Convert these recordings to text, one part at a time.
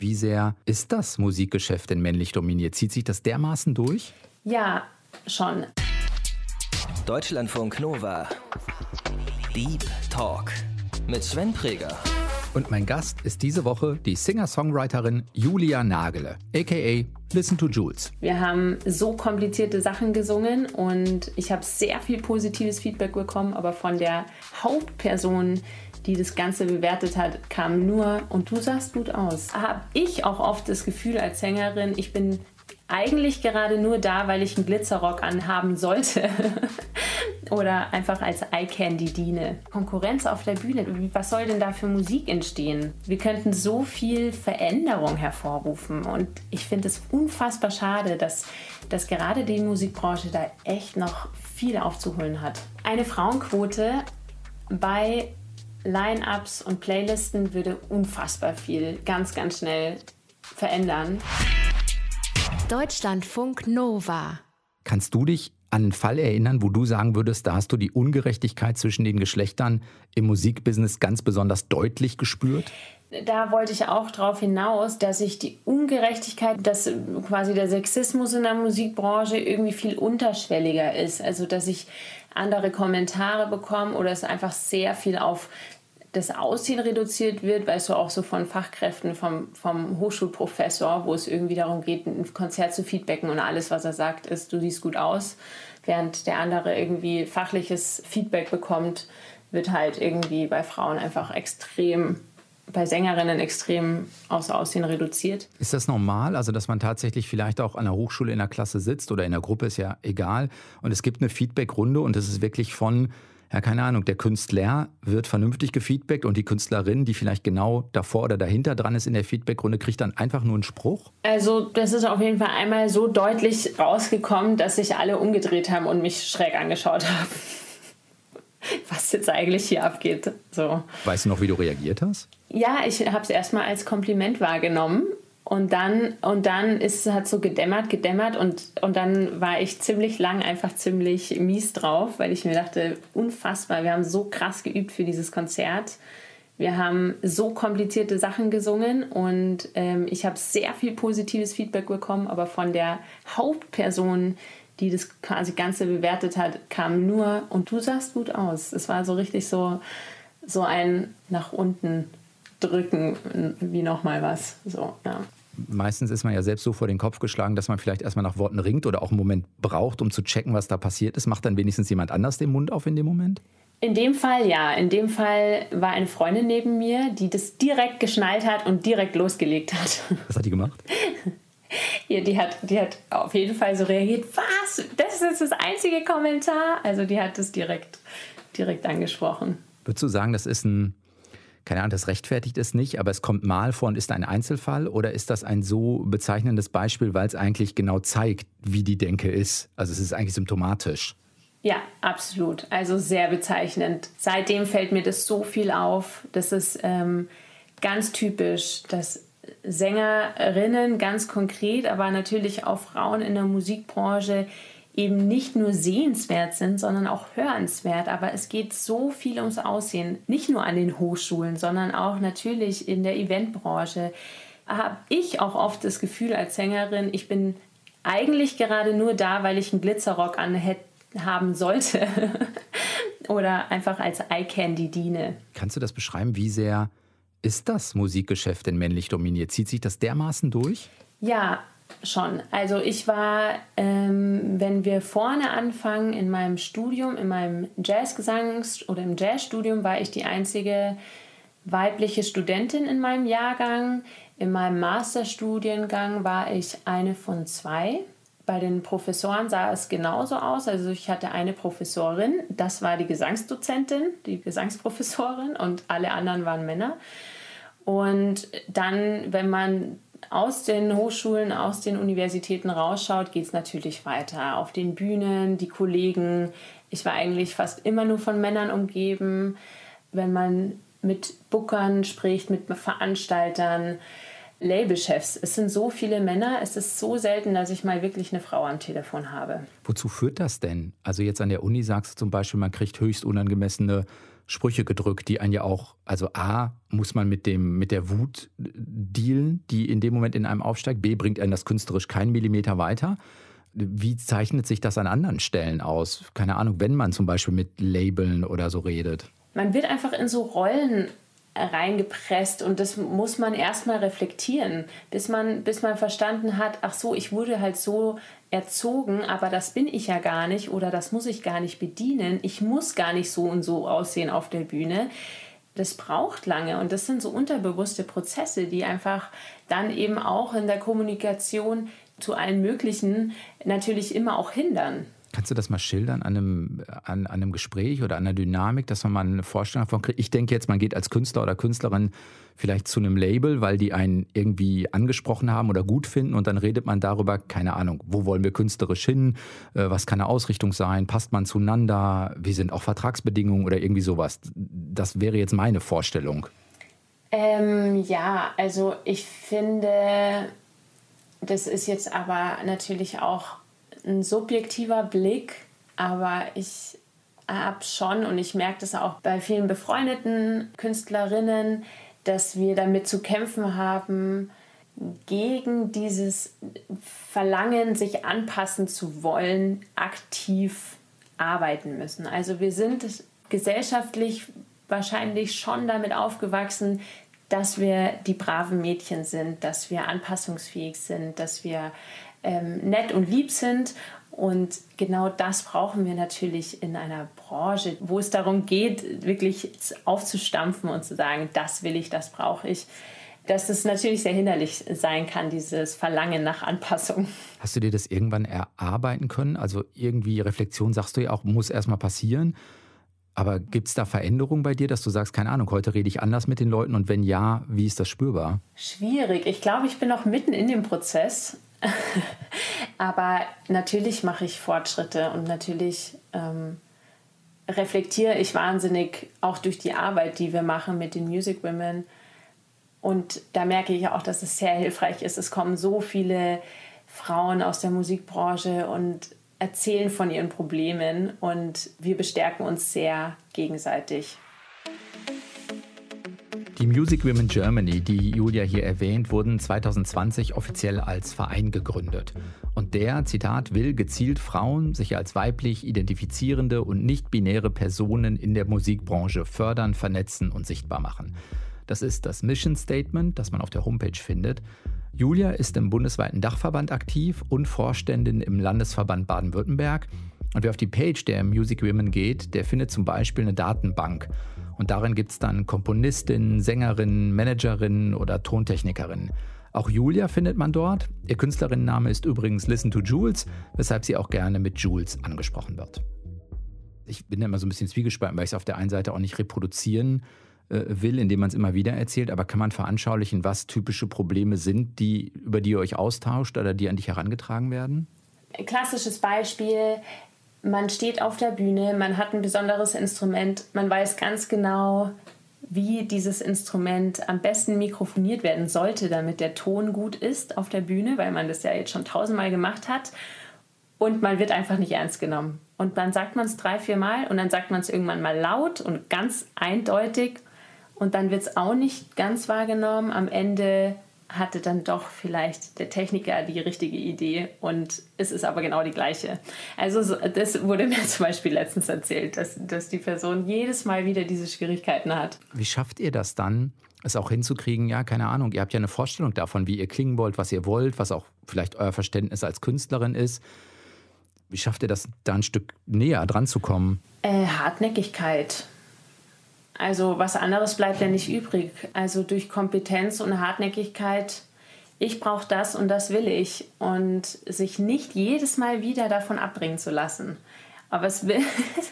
Wie sehr ist das Musikgeschäft denn männlich dominiert? Zieht sich das dermaßen durch? Ja, schon. Deutschlandfunk Nova. Deep Talk mit Sven Preger. Und mein Gast ist diese Woche die Singer-Songwriterin Julia Nagele, aka Listen to Jules. Wir haben so komplizierte Sachen gesungen und ich habe sehr viel positives Feedback bekommen, aber von der Hauptperson, die das Ganze bewertet hat, kam nur und du sahst gut aus. Habe ich auch oft das Gefühl als Sängerin, ich bin eigentlich gerade nur da, weil ich einen Glitzerrock anhaben sollte. Oder einfach als Eye Candy diene. Konkurrenz auf der Bühne, was soll denn da für Musik entstehen? Wir könnten so viel Veränderung hervorrufen. Und ich finde es unfassbar schade, dass, dass gerade die Musikbranche da echt noch viel aufzuholen hat. Eine Frauenquote bei Line-ups und Playlisten würde unfassbar viel ganz, ganz schnell verändern. Deutschlandfunk Nova. Kannst du dich an einen Fall erinnern, wo du sagen würdest, da hast du die Ungerechtigkeit zwischen den Geschlechtern im Musikbusiness ganz besonders deutlich gespürt? Da wollte ich auch darauf hinaus, dass ich die Ungerechtigkeit, dass quasi der Sexismus in der Musikbranche irgendwie viel unterschwelliger ist. Also, dass ich andere Kommentare bekomme oder es einfach sehr viel auf das Aussehen reduziert wird, weißt du, auch so von Fachkräften, vom, vom Hochschulprofessor, wo es irgendwie darum geht, ein Konzert zu feedbacken und alles, was er sagt, ist, du siehst gut aus, während der andere irgendwie fachliches Feedback bekommt, wird halt irgendwie bei Frauen einfach extrem bei Sängerinnen extrem aus Aussehen reduziert. Ist das normal? Also, dass man tatsächlich vielleicht auch an der Hochschule in der Klasse sitzt oder in der Gruppe, ist ja egal. Und es gibt eine Feedbackrunde und es ist wirklich von ja, keine Ahnung, der Künstler wird vernünftig gefeedbackt und die Künstlerin, die vielleicht genau davor oder dahinter dran ist in der Feedbackrunde, kriegt dann einfach nur einen Spruch? Also, das ist auf jeden Fall einmal so deutlich rausgekommen, dass sich alle umgedreht haben und mich schräg angeschaut haben. Was jetzt eigentlich hier abgeht. So. Weißt du noch, wie du reagiert hast? Ja, ich habe es erstmal als Kompliment wahrgenommen und dann, und dann ist es hat so gedämmert, gedämmert und, und dann war ich ziemlich lang einfach ziemlich mies drauf, weil ich mir dachte, unfassbar, wir haben so krass geübt für dieses Konzert. Wir haben so komplizierte Sachen gesungen und ähm, ich habe sehr viel positives Feedback bekommen, aber von der Hauptperson, die das quasi Ganze bewertet hat, kam nur und du sahst gut aus. Es war so richtig so, so ein nach unten drücken, wie nochmal was. So, ja meistens ist man ja selbst so vor den Kopf geschlagen, dass man vielleicht erstmal nach Worten ringt oder auch einen Moment braucht, um zu checken, was da passiert ist. Macht dann wenigstens jemand anders den Mund auf in dem Moment? In dem Fall ja. In dem Fall war eine Freundin neben mir, die das direkt geschnallt hat und direkt losgelegt hat. Was hat die gemacht? Ja, die hat, die hat auf jeden Fall so reagiert, was? Das ist das einzige Kommentar? Also die hat es direkt, direkt angesprochen. Würdest du sagen, das ist ein keine Ahnung, das rechtfertigt es nicht, aber es kommt mal vor und ist ein Einzelfall oder ist das ein so bezeichnendes Beispiel, weil es eigentlich genau zeigt, wie die Denke ist? Also es ist eigentlich symptomatisch. Ja, absolut. Also sehr bezeichnend. Seitdem fällt mir das so viel auf. Das ist ähm, ganz typisch, dass Sängerinnen ganz konkret, aber natürlich auch Frauen in der Musikbranche eben nicht nur sehenswert sind, sondern auch hörenswert. Aber es geht so viel ums Aussehen, nicht nur an den Hochschulen, sondern auch natürlich in der Eventbranche. Habe ich auch oft das Gefühl als Sängerin, ich bin eigentlich gerade nur da, weil ich einen Glitzerrock anhaben sollte oder einfach als Eye Candy diene. Kannst du das beschreiben, wie sehr ist das Musikgeschäft denn männlich dominiert? Zieht sich das dermaßen durch? Ja, schon. Also ich war, ähm, wenn wir vorne anfangen in meinem Studium, in meinem Jazzgesangs- oder im Jazzstudium, war ich die einzige weibliche Studentin in meinem Jahrgang. In meinem Masterstudiengang war ich eine von zwei. Bei den Professoren sah es genauso aus. Also ich hatte eine Professorin, das war die Gesangsdozentin, die Gesangsprofessorin und alle anderen waren Männer. Und dann, wenn man aus den Hochschulen, aus den Universitäten rausschaut, geht es natürlich weiter. Auf den Bühnen, die Kollegen. Ich war eigentlich fast immer nur von Männern umgeben. Wenn man mit Bookern spricht, mit Veranstaltern, Labelchefs. Es sind so viele Männer, es ist so selten, dass ich mal wirklich eine Frau am Telefon habe. Wozu führt das denn? Also jetzt an der Uni sagst du zum Beispiel, man kriegt höchst unangemessene Sprüche gedrückt, die einen ja auch, also A, muss man mit, dem, mit der Wut dealen, die in dem Moment in einem aufsteigt. B, bringt einen das künstlerisch keinen Millimeter weiter. Wie zeichnet sich das an anderen Stellen aus? Keine Ahnung, wenn man zum Beispiel mit Labeln oder so redet. Man wird einfach in so Rollen reingepresst und das muss man erstmal reflektieren, bis man, bis man verstanden hat, ach so, ich wurde halt so erzogen, aber das bin ich ja gar nicht oder das muss ich gar nicht bedienen. Ich muss gar nicht so und so aussehen auf der Bühne. Das braucht lange und das sind so unterbewusste Prozesse, die einfach dann eben auch in der Kommunikation zu allen möglichen natürlich immer auch hindern. Kannst du das mal schildern an einem, an, an einem Gespräch oder an einer Dynamik, dass man mal eine Vorstellung davon kriegt? Ich denke jetzt, man geht als Künstler oder Künstlerin vielleicht zu einem Label, weil die einen irgendwie angesprochen haben oder gut finden und dann redet man darüber, keine Ahnung, wo wollen wir künstlerisch hin, äh, was kann eine Ausrichtung sein, passt man zueinander, wie sind auch Vertragsbedingungen oder irgendwie sowas. Das wäre jetzt meine Vorstellung. Ähm, ja, also ich finde, das ist jetzt aber natürlich auch ein subjektiver Blick, aber ich habe schon und ich merke das auch bei vielen befreundeten Künstlerinnen, dass wir damit zu kämpfen haben, gegen dieses Verlangen, sich anpassen zu wollen, aktiv arbeiten müssen. Also wir sind gesellschaftlich wahrscheinlich schon damit aufgewachsen, dass wir die braven Mädchen sind, dass wir anpassungsfähig sind, dass wir ähm, nett und lieb sind. Und genau das brauchen wir natürlich in einer Branche, wo es darum geht, wirklich aufzustampfen und zu sagen, das will ich, das brauche ich. Dass es natürlich sehr hinderlich sein kann, dieses Verlangen nach Anpassung. Hast du dir das irgendwann erarbeiten können? Also irgendwie Reflexion, sagst du ja auch, muss erstmal passieren. Aber gibt es da Veränderungen bei dir, dass du sagst, keine Ahnung, heute rede ich anders mit den Leuten und wenn ja, wie ist das spürbar? Schwierig. Ich glaube, ich bin noch mitten in dem Prozess. Aber natürlich mache ich Fortschritte und natürlich ähm, reflektiere ich wahnsinnig auch durch die Arbeit, die wir machen mit den Music Women. Und da merke ich auch, dass es sehr hilfreich ist. Es kommen so viele Frauen aus der Musikbranche und erzählen von ihren Problemen und wir bestärken uns sehr gegenseitig. Die Music Women Germany, die Julia hier erwähnt, wurden 2020 offiziell als Verein gegründet. Und der, Zitat, will gezielt Frauen, sich als weiblich identifizierende und nicht-binäre Personen in der Musikbranche fördern, vernetzen und sichtbar machen. Das ist das Mission Statement, das man auf der Homepage findet. Julia ist im bundesweiten Dachverband aktiv und Vorständin im Landesverband Baden-Württemberg. Und wer auf die Page der Music Women geht, der findet zum Beispiel eine Datenbank und darin gibt es dann Komponistinnen, Sängerinnen, Managerinnen oder Tontechnikerinnen. Auch Julia findet man dort. Ihr Künstlerinnenname ist übrigens Listen to Jules, weshalb sie auch gerne mit Jules angesprochen wird. Ich bin immer so ein bisschen zwiegespalten, weil ich es auf der einen Seite auch nicht reproduzieren äh, will, indem man es immer wieder erzählt, aber kann man veranschaulichen, was typische Probleme sind, die, über die ihr euch austauscht oder die an dich herangetragen werden? Klassisches Beispiel, man steht auf der Bühne, man hat ein besonderes Instrument, man weiß ganz genau, wie dieses Instrument am besten mikrofoniert werden sollte, damit der Ton gut ist auf der Bühne, weil man das ja jetzt schon tausendmal gemacht hat. Und man wird einfach nicht ernst genommen. Und dann sagt man es drei, vier Mal und dann sagt man es irgendwann mal laut und ganz eindeutig. Und dann wird es auch nicht ganz wahrgenommen. Am Ende hatte dann doch vielleicht der Techniker die richtige Idee und es ist aber genau die gleiche. Also das wurde mir zum Beispiel letztens erzählt, dass, dass die Person jedes Mal wieder diese Schwierigkeiten hat. Wie schafft ihr das dann, es auch hinzukriegen? Ja, keine Ahnung, ihr habt ja eine Vorstellung davon, wie ihr klingen wollt, was ihr wollt, was auch vielleicht euer Verständnis als Künstlerin ist. Wie schafft ihr das, da ein Stück näher dran zu kommen? Äh, Hartnäckigkeit also was anderes bleibt ja nicht übrig. Also durch Kompetenz und Hartnäckigkeit, ich brauche das und das will ich. Und sich nicht jedes Mal wieder davon abbringen zu lassen. Aber es,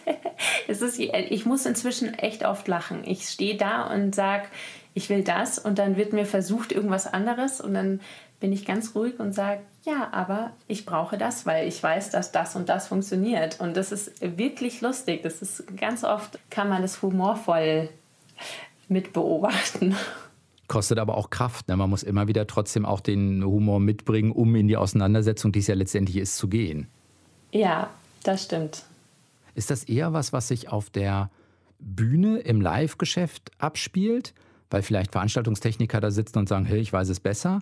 es ist, ich muss inzwischen echt oft lachen. Ich stehe da und sage, ich will das und dann wird mir versucht irgendwas anderes und dann bin ich ganz ruhig und sage, ja, aber ich brauche das, weil ich weiß, dass das und das funktioniert. Und das ist wirklich lustig. Das ist ganz oft kann man das humorvoll mit beobachten. Kostet aber auch Kraft. Ne? Man muss immer wieder trotzdem auch den Humor mitbringen, um in die Auseinandersetzung, die es ja letztendlich ist, zu gehen. Ja, das stimmt. Ist das eher was, was sich auf der Bühne im Live-Geschäft abspielt, weil vielleicht Veranstaltungstechniker da sitzen und sagen, hey, ich weiß es besser?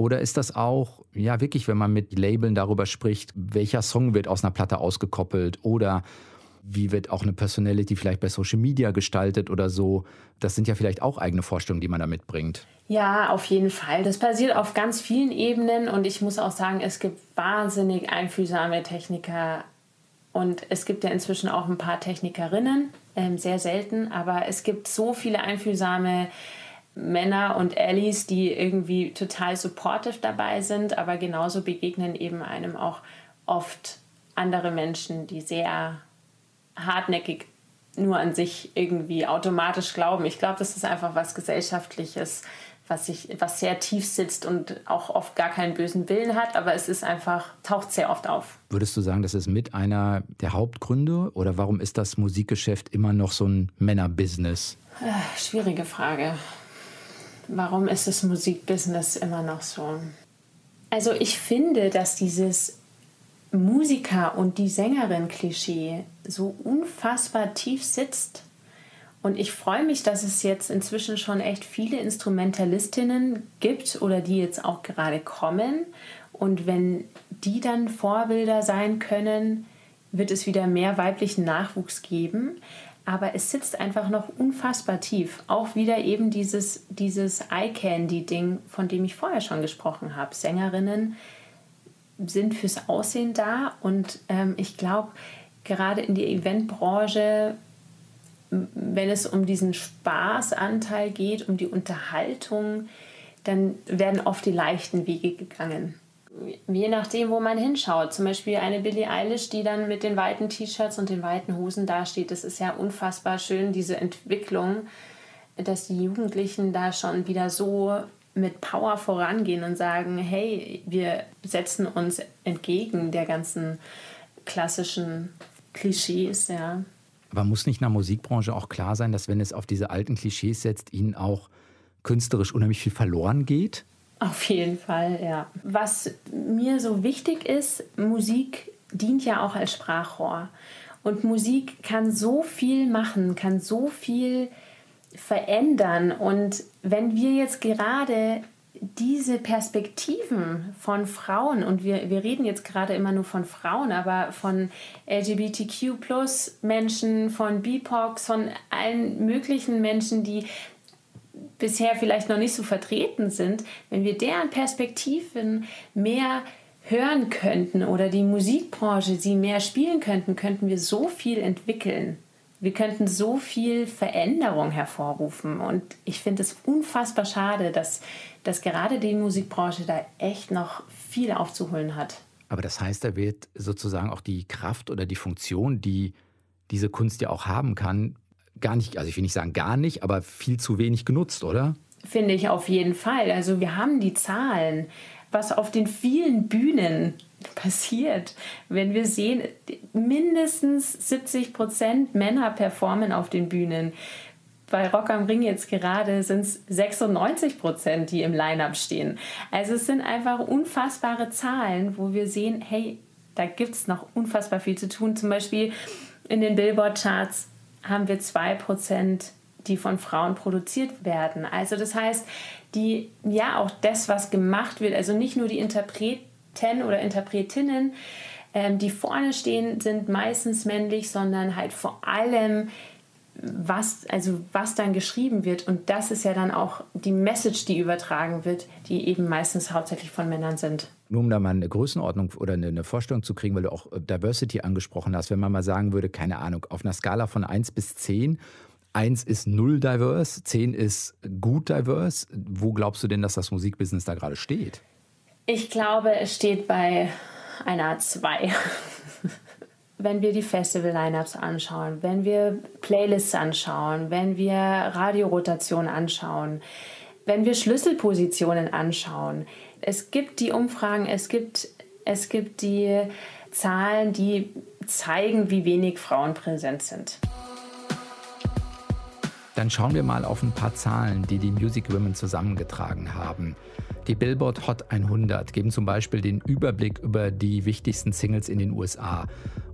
Oder ist das auch, ja, wirklich, wenn man mit Labeln darüber spricht, welcher Song wird aus einer Platte ausgekoppelt oder wie wird auch eine Personality vielleicht bei Social Media gestaltet oder so? Das sind ja vielleicht auch eigene Vorstellungen, die man da mitbringt. Ja, auf jeden Fall. Das passiert auf ganz vielen Ebenen und ich muss auch sagen, es gibt wahnsinnig einfühlsame Techniker und es gibt ja inzwischen auch ein paar Technikerinnen, ähm, sehr selten, aber es gibt so viele einfühlsame Männer und Allies, die irgendwie total supportive dabei sind, aber genauso begegnen eben einem auch oft andere Menschen, die sehr hartnäckig nur an sich irgendwie automatisch glauben. Ich glaube, das ist einfach was Gesellschaftliches, was, sich, was sehr tief sitzt und auch oft gar keinen bösen Willen hat, aber es ist einfach, taucht sehr oft auf. Würdest du sagen, das ist mit einer der Hauptgründe oder warum ist das Musikgeschäft immer noch so ein Männerbusiness? Äh, schwierige Frage. Warum ist das Musikbusiness immer noch so? Also ich finde, dass dieses Musiker und die Sängerin-Klischee so unfassbar tief sitzt. Und ich freue mich, dass es jetzt inzwischen schon echt viele Instrumentalistinnen gibt oder die jetzt auch gerade kommen. Und wenn die dann Vorbilder sein können, wird es wieder mehr weiblichen Nachwuchs geben. Aber es sitzt einfach noch unfassbar tief. Auch wieder eben dieses, dieses Eye-Candy-Ding, von dem ich vorher schon gesprochen habe. Sängerinnen, sind fürs Aussehen da und ähm, ich glaube, gerade in der Eventbranche, wenn es um diesen Spaßanteil geht, um die Unterhaltung, dann werden oft die leichten Wege gegangen. Je nachdem, wo man hinschaut. Zum Beispiel eine Billie Eilish, die dann mit den weiten T-Shirts und den weiten Hosen dasteht. Das ist ja unfassbar schön, diese Entwicklung, dass die Jugendlichen da schon wieder so mit Power vorangehen und sagen, hey, wir setzen uns entgegen der ganzen klassischen Klischees, ja. Aber muss nicht in der Musikbranche auch klar sein, dass wenn es auf diese alten Klischees setzt, ihnen auch künstlerisch unheimlich viel verloren geht? Auf jeden Fall, ja. Was mir so wichtig ist, Musik dient ja auch als Sprachrohr. Und Musik kann so viel machen, kann so viel verändern. Und wenn wir jetzt gerade diese Perspektiven von Frauen, und wir, wir reden jetzt gerade immer nur von Frauen, aber von LGBTQ-Menschen, von BIPOCs, von allen möglichen Menschen, die bisher vielleicht noch nicht so vertreten sind, wenn wir deren Perspektiven mehr hören könnten oder die Musikbranche sie mehr spielen könnten, könnten wir so viel entwickeln wir könnten so viel Veränderung hervorrufen. Und ich finde es unfassbar schade, dass, dass gerade die Musikbranche da echt noch viel aufzuholen hat. Aber das heißt, da wird sozusagen auch die Kraft oder die Funktion, die diese Kunst ja auch haben kann, gar nicht, also ich will nicht sagen gar nicht, aber viel zu wenig genutzt, oder? Finde ich auf jeden Fall. Also wir haben die Zahlen, was auf den vielen Bühnen passiert, wenn wir sehen, mindestens 70 Prozent Männer performen auf den Bühnen. Bei Rock am Ring jetzt gerade sind es 96 Prozent, die im Line-up stehen. Also es sind einfach unfassbare Zahlen, wo wir sehen, hey, da gibt es noch unfassbar viel zu tun. Zum Beispiel in den Billboard-Charts haben wir 2 Prozent, die von Frauen produziert werden. Also das heißt, die, ja, auch das, was gemacht wird, also nicht nur die Interpreten, oder Interpretinnen, ähm, die vorne stehen, sind meistens männlich, sondern halt vor allem was, also was dann geschrieben wird. Und das ist ja dann auch die Message, die übertragen wird, die eben meistens hauptsächlich von Männern sind. Nur um da mal eine Größenordnung oder eine Vorstellung zu kriegen, weil du auch Diversity angesprochen hast, wenn man mal sagen würde, keine Ahnung, auf einer Skala von 1 bis 10, 1 ist null diverse, 10 ist gut diverse. Wo glaubst du denn, dass das Musikbusiness da gerade steht? Ich glaube, es steht bei einer 2. wenn wir die Festival-Lineups anschauen, wenn wir Playlists anschauen, wenn wir Radiorotation anschauen, wenn wir Schlüsselpositionen anschauen. Es gibt die Umfragen, es gibt, es gibt die Zahlen, die zeigen, wie wenig Frauen präsent sind. Dann schauen wir mal auf ein paar Zahlen, die die Music Women zusammengetragen haben. Die Billboard Hot 100 geben zum Beispiel den Überblick über die wichtigsten Singles in den USA.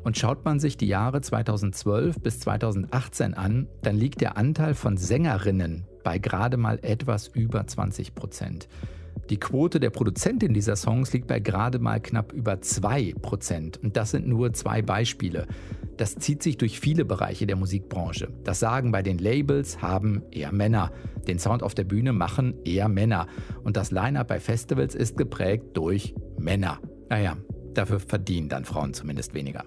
Und schaut man sich die Jahre 2012 bis 2018 an, dann liegt der Anteil von Sängerinnen bei gerade mal etwas über 20 Prozent. Die Quote der Produzentin dieser Songs liegt bei gerade mal knapp über 2%. Und das sind nur zwei Beispiele. Das zieht sich durch viele Bereiche der Musikbranche. Das Sagen bei den Labels haben eher Männer. Den Sound auf der Bühne machen eher Männer. Und das Line-up bei Festivals ist geprägt durch Männer. Naja, dafür verdienen dann Frauen zumindest weniger.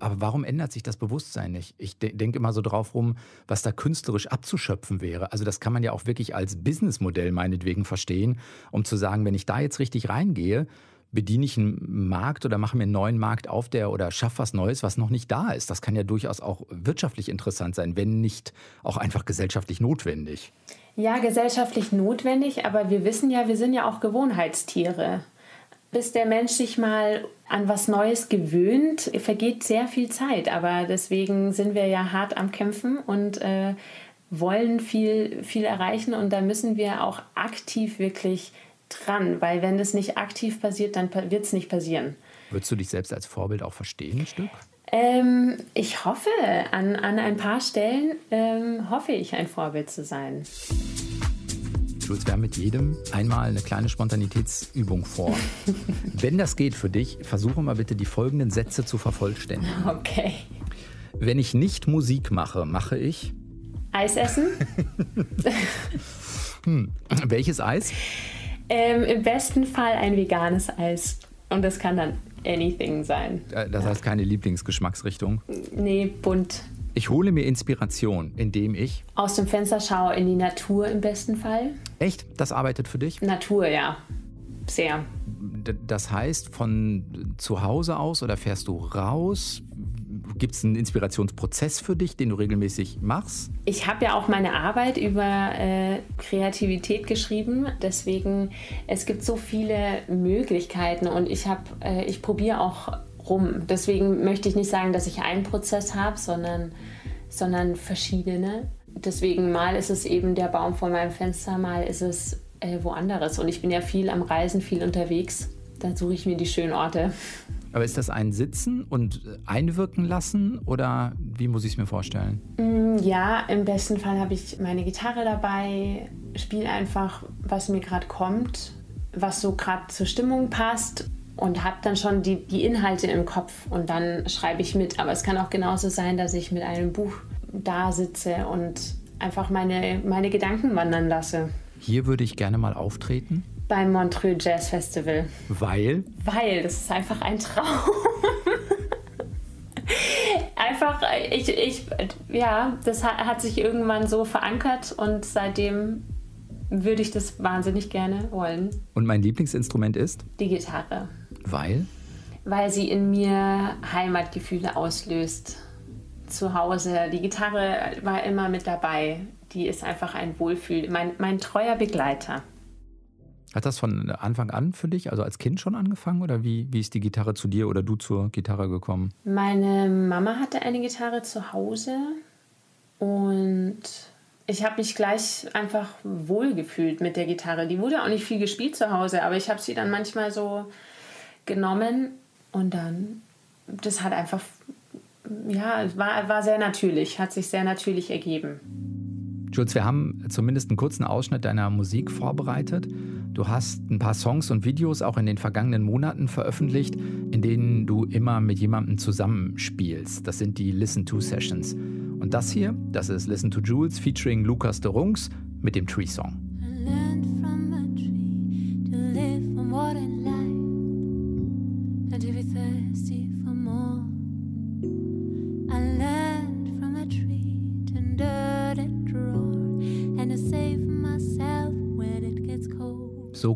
Aber warum ändert sich das Bewusstsein nicht? Ich de denke immer so drauf rum, was da künstlerisch abzuschöpfen wäre. Also das kann man ja auch wirklich als Businessmodell meinetwegen verstehen, um zu sagen, wenn ich da jetzt richtig reingehe, bediene ich einen Markt oder mache mir einen neuen Markt auf, der oder schaffe was Neues, was noch nicht da ist. Das kann ja durchaus auch wirtschaftlich interessant sein, wenn nicht auch einfach gesellschaftlich notwendig. Ja, gesellschaftlich notwendig, aber wir wissen ja, wir sind ja auch Gewohnheitstiere bis der Mensch sich mal an was Neues gewöhnt, vergeht sehr viel Zeit. Aber deswegen sind wir ja hart am Kämpfen und äh, wollen viel, viel erreichen. Und da müssen wir auch aktiv wirklich dran, weil wenn das nicht aktiv passiert, dann wird es nicht passieren. Würdest du dich selbst als Vorbild auch verstehen, ein Stück? Ähm, ich hoffe, an, an ein paar Stellen ähm, hoffe ich, ein Vorbild zu sein. Jules, wir haben mit jedem einmal eine kleine Spontanitätsübung vor. Wenn das geht für dich, versuche mal bitte die folgenden Sätze zu vervollständigen. Okay. Wenn ich nicht Musik mache, mache ich Eis essen. hm. Welches Eis? Ähm, Im besten Fall ein veganes Eis. Und das kann dann anything sein. Äh, das heißt keine Lieblingsgeschmacksrichtung? Nee, bunt. Ich hole mir Inspiration, indem ich aus dem Fenster schaue in die Natur im besten Fall. Echt? Das arbeitet für dich? Natur, ja. Sehr. Das heißt, von zu Hause aus oder fährst du raus? Gibt es einen Inspirationsprozess für dich, den du regelmäßig machst? Ich habe ja auch meine Arbeit über äh, Kreativität geschrieben. Deswegen, es gibt so viele Möglichkeiten und ich, äh, ich probiere auch rum. Deswegen möchte ich nicht sagen, dass ich einen Prozess habe, sondern, sondern verschiedene. Deswegen mal ist es eben der Baum vor meinem Fenster, mal ist es äh, woanders. Und ich bin ja viel am Reisen, viel unterwegs. Dann suche ich mir die schönen Orte. Aber ist das ein Sitzen und einwirken lassen oder wie muss ich es mir vorstellen? Mm, ja, im besten Fall habe ich meine Gitarre dabei, spiele einfach, was mir gerade kommt, was so gerade zur Stimmung passt und habe dann schon die, die Inhalte im Kopf und dann schreibe ich mit. Aber es kann auch genauso sein, dass ich mit einem Buch da sitze und einfach meine, meine Gedanken wandern lasse. Hier würde ich gerne mal auftreten. Beim Montreux Jazz Festival. Weil? Weil, das ist einfach ein Traum. einfach, ich, ich, ja, das hat, hat sich irgendwann so verankert und seitdem würde ich das wahnsinnig gerne wollen. Und mein Lieblingsinstrument ist? Die Gitarre. Weil? Weil sie in mir Heimatgefühle auslöst. Zu Hause. Die Gitarre war immer mit dabei. Die ist einfach ein Wohlfühl, mein, mein treuer Begleiter. Hat das von Anfang an für dich, also als Kind schon angefangen oder wie, wie ist die Gitarre zu dir oder du zur Gitarre gekommen? Meine Mama hatte eine Gitarre zu Hause und ich habe mich gleich einfach wohlgefühlt mit der Gitarre. Die wurde auch nicht viel gespielt zu Hause, aber ich habe sie dann manchmal so genommen und dann, das hat einfach, ja, war, war sehr natürlich, hat sich sehr natürlich ergeben. Jules, wir haben zumindest einen kurzen Ausschnitt deiner Musik vorbereitet. Du hast ein paar Songs und Videos auch in den vergangenen Monaten veröffentlicht, in denen du immer mit jemandem zusammenspielst. Das sind die Listen to Sessions. Und das hier, das ist Listen to Jules featuring Lukas de Rungs mit dem Tree Song.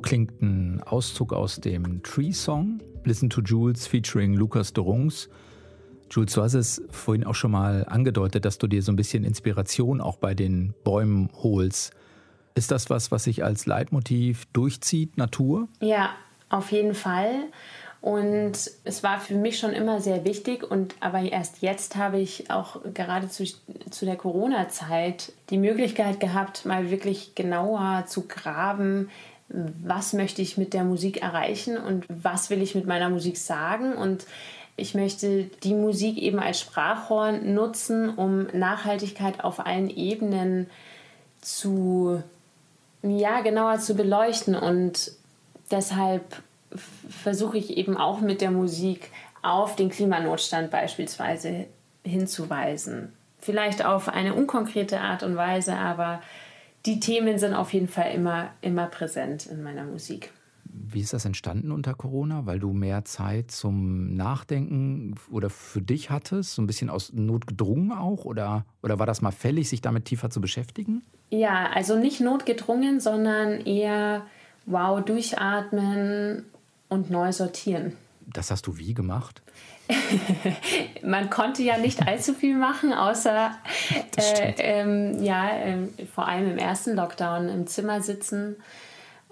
Klingt ein Auszug aus dem Tree Song, Listen to Jules featuring Lukas Dorungs. Jules, du hast es vorhin auch schon mal angedeutet, dass du dir so ein bisschen Inspiration auch bei den Bäumen holst. Ist das was, was sich als Leitmotiv durchzieht, Natur? Ja, auf jeden Fall. Und es war für mich schon immer sehr wichtig. Und aber erst jetzt habe ich auch gerade zu, zu der Corona-Zeit die Möglichkeit gehabt, mal wirklich genauer zu graben, was möchte ich mit der Musik erreichen und was will ich mit meiner Musik sagen. Und ich möchte die Musik eben als Sprachrohr nutzen, um Nachhaltigkeit auf allen Ebenen zu, ja, genauer zu beleuchten. Und deshalb versuche ich eben auch mit der Musik auf den Klimanotstand beispielsweise hinzuweisen. Vielleicht auf eine unkonkrete Art und Weise, aber die Themen sind auf jeden Fall immer, immer präsent in meiner Musik. Wie ist das entstanden unter Corona? Weil du mehr Zeit zum Nachdenken oder für dich hattest, so ein bisschen aus Not gedrungen auch? Oder, oder war das mal fällig, sich damit tiefer zu beschäftigen? Ja, also nicht notgedrungen, sondern eher, wow, durchatmen und neu sortieren. Das hast du wie gemacht? Man konnte ja nicht allzu viel machen, außer äh, ähm, ja, äh, vor allem im ersten Lockdown im Zimmer sitzen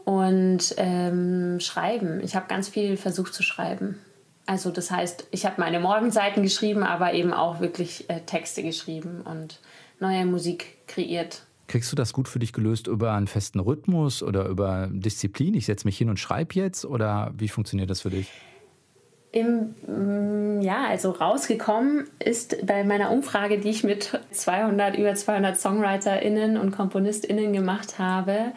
und ähm, schreiben. Ich habe ganz viel versucht zu schreiben. Also das heißt, ich habe meine Morgenseiten geschrieben, aber eben auch wirklich äh, Texte geschrieben und neue Musik kreiert. Kriegst du das gut für dich gelöst über einen festen Rhythmus oder über Disziplin? Ich setze mich hin und schreibe jetzt oder wie funktioniert das für dich? Im, mm, ja, also rausgekommen ist bei meiner Umfrage, die ich mit 200, über 200 SongwriterInnen und KomponistInnen gemacht habe,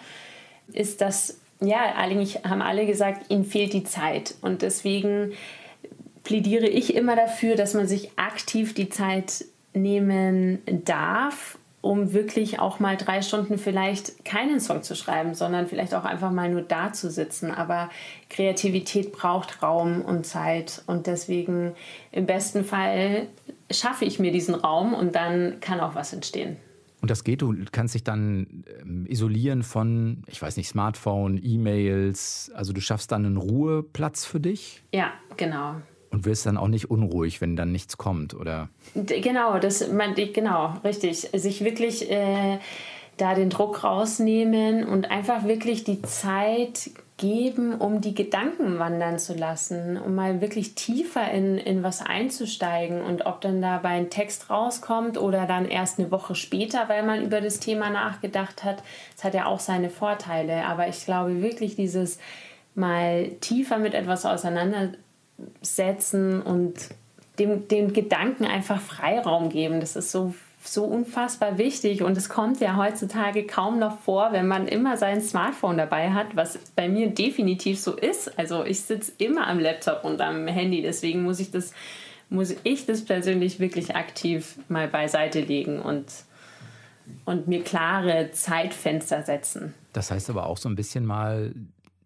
ist das, ja, eigentlich haben alle gesagt, ihnen fehlt die Zeit. Und deswegen plädiere ich immer dafür, dass man sich aktiv die Zeit nehmen darf, um wirklich auch mal drei Stunden vielleicht keinen Song zu schreiben, sondern vielleicht auch einfach mal nur da zu sitzen. Aber Kreativität braucht Raum und Zeit und deswegen im besten Fall schaffe ich mir diesen Raum und dann kann auch was entstehen. Und das geht, du kannst dich dann ähm, isolieren von, ich weiß nicht, Smartphone, E-Mails. Also du schaffst dann einen Ruheplatz für dich? Ja, genau. Und wirst dann auch nicht unruhig, wenn dann nichts kommt, oder? Genau, das, man, genau, richtig. Sich wirklich äh, da den Druck rausnehmen und einfach wirklich die Zeit geben, um die Gedanken wandern zu lassen, um mal wirklich tiefer in, in was einzusteigen und ob dann dabei ein Text rauskommt oder dann erst eine Woche später, weil man über das Thema nachgedacht hat, das hat ja auch seine Vorteile. Aber ich glaube wirklich dieses mal tiefer mit etwas auseinandersetzen und dem, dem Gedanken einfach Freiraum geben, das ist so so unfassbar wichtig und es kommt ja heutzutage kaum noch vor, wenn man immer sein Smartphone dabei hat, was bei mir definitiv so ist. Also ich sitze immer am Laptop und am Handy, deswegen muss ich das, muss ich das persönlich wirklich aktiv mal beiseite legen und, und mir klare Zeitfenster setzen. Das heißt aber auch so ein bisschen mal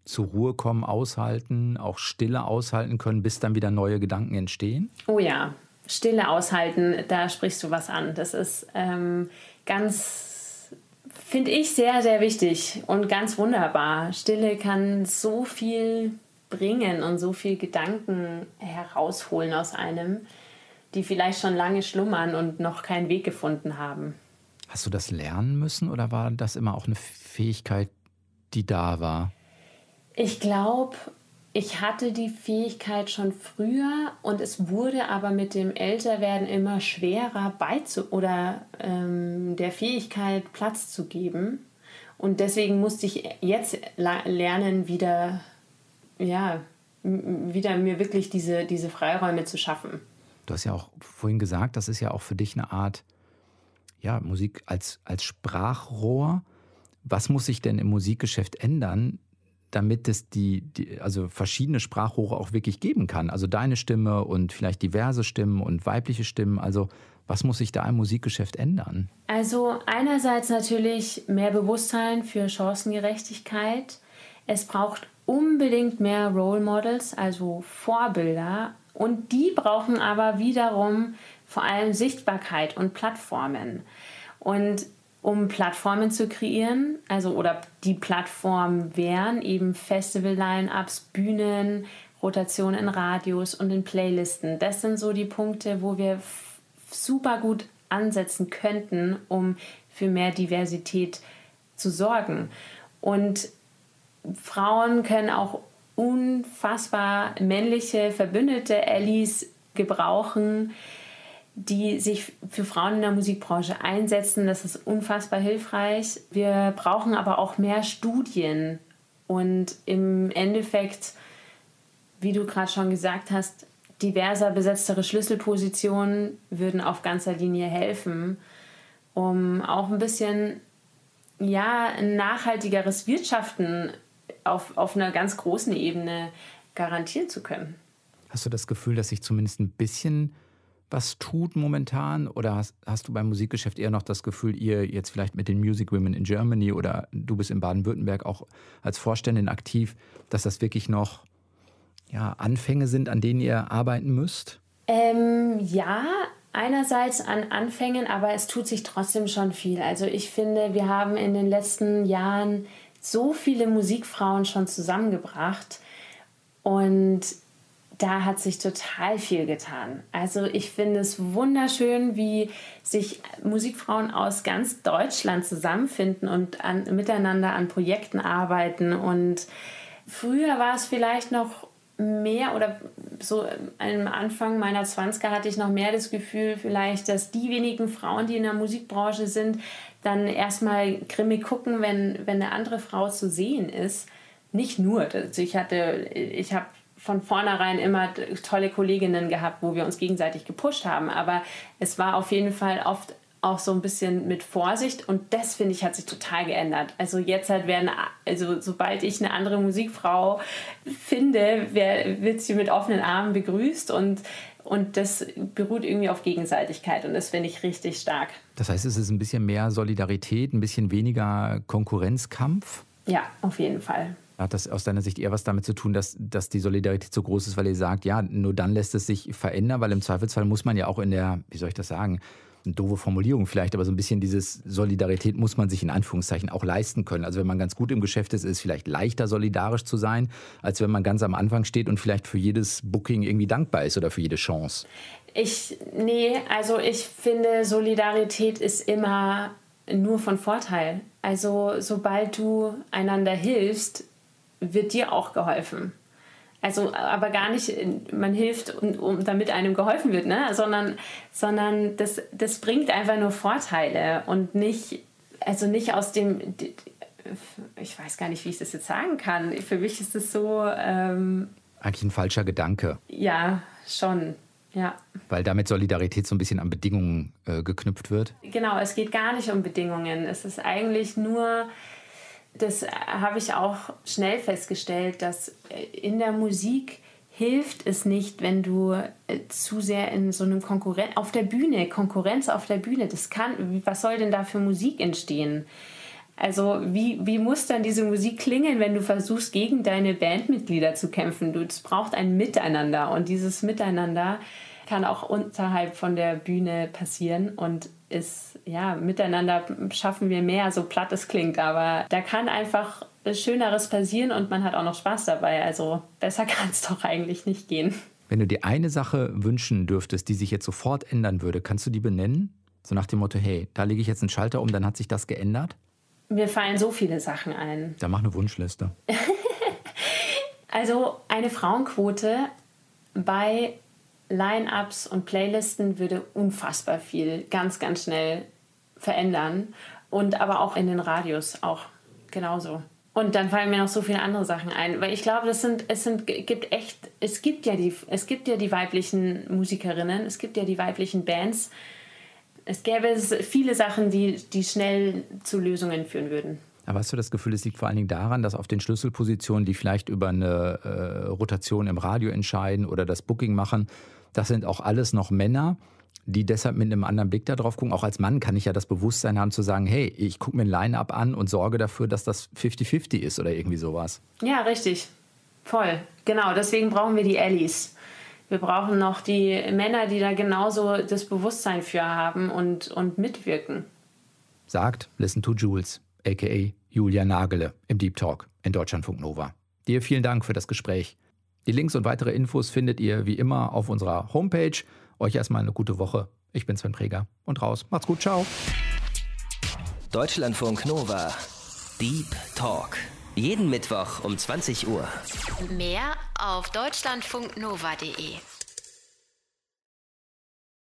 zur Ruhe kommen, aushalten, auch Stille aushalten können, bis dann wieder neue Gedanken entstehen? Oh ja, Stille aushalten, da sprichst du was an. Das ist ähm, ganz, finde ich, sehr, sehr wichtig und ganz wunderbar. Stille kann so viel bringen und so viel Gedanken herausholen aus einem, die vielleicht schon lange schlummern und noch keinen Weg gefunden haben. Hast du das lernen müssen oder war das immer auch eine Fähigkeit, die da war? Ich glaube, ich hatte die Fähigkeit schon früher und es wurde aber mit dem Älterwerden immer schwerer beizu oder ähm, der Fähigkeit Platz zu geben. Und deswegen musste ich jetzt lernen, wieder, ja, wieder mir wirklich diese, diese Freiräume zu schaffen. Du hast ja auch vorhin gesagt, das ist ja auch für dich eine Art, ja, Musik als, als Sprachrohr. Was muss sich denn im Musikgeschäft ändern, damit es die, die, also verschiedene Sprachrohre auch wirklich geben kann. Also deine Stimme und vielleicht diverse Stimmen und weibliche Stimmen. Also was muss sich da im Musikgeschäft ändern? Also einerseits natürlich mehr Bewusstsein für Chancengerechtigkeit. Es braucht unbedingt mehr Role Models, also Vorbilder. Und die brauchen aber wiederum vor allem Sichtbarkeit und Plattformen. Und um Plattformen zu kreieren. Also, oder die Plattform wären eben Festival-Line-Ups, Bühnen, Rotation in Radios und in Playlisten. Das sind so die Punkte, wo wir super gut ansetzen könnten, um für mehr Diversität zu sorgen. Und Frauen können auch unfassbar männliche, verbündete Allies gebrauchen, die sich für Frauen in der Musikbranche einsetzen. Das ist unfassbar hilfreich. Wir brauchen aber auch mehr Studien und im Endeffekt, wie du gerade schon gesagt hast, diverser besetztere Schlüsselpositionen würden auf ganzer Linie helfen, um auch ein bisschen ja, ein nachhaltigeres Wirtschaften auf, auf einer ganz großen Ebene garantieren zu können. Hast du das Gefühl, dass sich zumindest ein bisschen was tut momentan? Oder hast, hast, du beim Musikgeschäft eher noch das Gefühl, ihr jetzt vielleicht mit den Music Women in Germany oder du bist in Baden-Württemberg auch als Vorständin aktiv, dass das wirklich noch ja, Anfänge sind, an denen ihr arbeiten müsst? Ähm, ja, einerseits an Anfängen, aber es tut sich trotzdem schon viel. Also ich finde, wir haben in den letzten Jahren so viele Musikfrauen schon zusammengebracht und da hat sich total viel getan. Also ich finde es wunderschön, wie sich Musikfrauen aus ganz Deutschland zusammenfinden und an, miteinander an Projekten arbeiten. Und früher war es vielleicht noch mehr oder so am Anfang meiner 20er hatte ich noch mehr das Gefühl, vielleicht, dass die wenigen Frauen, die in der Musikbranche sind, dann erstmal grimmig gucken, wenn, wenn eine andere Frau zu sehen ist. Nicht nur. Also ich hatte, ich habe von vornherein immer tolle Kolleginnen gehabt, wo wir uns gegenseitig gepusht haben. Aber es war auf jeden Fall oft auch so ein bisschen mit Vorsicht und das finde ich hat sich total geändert. Also jetzt halt werden, also sobald ich eine andere Musikfrau finde, wird sie mit offenen Armen begrüßt und und das beruht irgendwie auf Gegenseitigkeit und das finde ich richtig stark. Das heißt, es ist ein bisschen mehr Solidarität, ein bisschen weniger Konkurrenzkampf? Ja, auf jeden Fall. Hat das aus deiner Sicht eher was damit zu tun, dass, dass die Solidarität so groß ist, weil ihr sagt, ja, nur dann lässt es sich verändern, weil im Zweifelsfall muss man ja auch in der, wie soll ich das sagen, eine doofe Formulierung vielleicht, aber so ein bisschen dieses Solidarität muss man sich in Anführungszeichen auch leisten können. Also wenn man ganz gut im Geschäft ist, ist es vielleicht leichter solidarisch zu sein, als wenn man ganz am Anfang steht und vielleicht für jedes Booking irgendwie dankbar ist oder für jede Chance. Ich, nee, also ich finde, Solidarität ist immer nur von Vorteil. Also sobald du einander hilfst, wird dir auch geholfen. Also, aber gar nicht, man hilft, um, damit einem geholfen wird, ne? sondern, sondern das, das bringt einfach nur Vorteile und nicht, also nicht aus dem, ich weiß gar nicht, wie ich das jetzt sagen kann. Für mich ist es so. Ähm, Eigentlich ein falscher Gedanke. Ja, schon. Ja. Weil damit Solidarität so ein bisschen an Bedingungen äh, geknüpft wird? Genau, es geht gar nicht um Bedingungen. Es ist eigentlich nur das habe ich auch schnell festgestellt, dass äh, in der Musik hilft es nicht, wenn du äh, zu sehr in so einem Konkurrenz auf der Bühne, Konkurrenz auf der Bühne, das kann, was soll denn da für Musik entstehen? Also wie, wie muss dann diese Musik klingen, wenn du versuchst, gegen deine Bandmitglieder zu kämpfen? Du, es braucht ein Miteinander und dieses Miteinander kann auch unterhalb von der Bühne passieren und ist, ja, miteinander schaffen wir mehr, so platt es klingt, aber da kann einfach Schöneres passieren und man hat auch noch Spaß dabei. Also besser kann es doch eigentlich nicht gehen. Wenn du dir eine Sache wünschen dürftest, die sich jetzt sofort ändern würde, kannst du die benennen? So nach dem Motto, hey, da lege ich jetzt einen Schalter um, dann hat sich das geändert? Mir fallen so viele Sachen ein. Da mach eine Wunschliste. also eine Frauenquote bei Line-ups und Playlisten würde unfassbar viel ganz, ganz schnell verändern. Und aber auch in den Radios auch genauso. Und dann fallen mir noch so viele andere Sachen ein, weil ich glaube, das sind, es sind, gibt echt, es gibt ja die, es gibt ja die weiblichen Musikerinnen, es gibt ja die weiblichen Bands. Es gäbe viele Sachen, die, die schnell zu Lösungen führen würden. Aber hast du das Gefühl, es liegt vor allen Dingen daran, dass auf den Schlüsselpositionen, die vielleicht über eine äh, Rotation im Radio entscheiden oder das Booking machen, das sind auch alles noch Männer, die deshalb mit einem anderen Blick darauf gucken. Auch als Mann kann ich ja das Bewusstsein haben zu sagen, hey, ich gucke mir ein Line-up an und sorge dafür, dass das 50-50 ist oder irgendwie sowas. Ja, richtig. Voll. Genau, deswegen brauchen wir die Allies. Wir brauchen noch die Männer, die da genauso das Bewusstsein für haben und, und mitwirken. Sagt Listen to Jules, aka Julia Nagele im Deep Talk in Deutschlandfunk Nova. Dir vielen Dank für das Gespräch. Die Links und weitere Infos findet ihr wie immer auf unserer Homepage. Euch erstmal eine gute Woche. Ich bin Sven Preger und raus. Macht's gut, ciao. Deutschlandfunk Nova. Deep Talk. Jeden Mittwoch um 20 Uhr. Mehr auf deutschlandfunknova.de.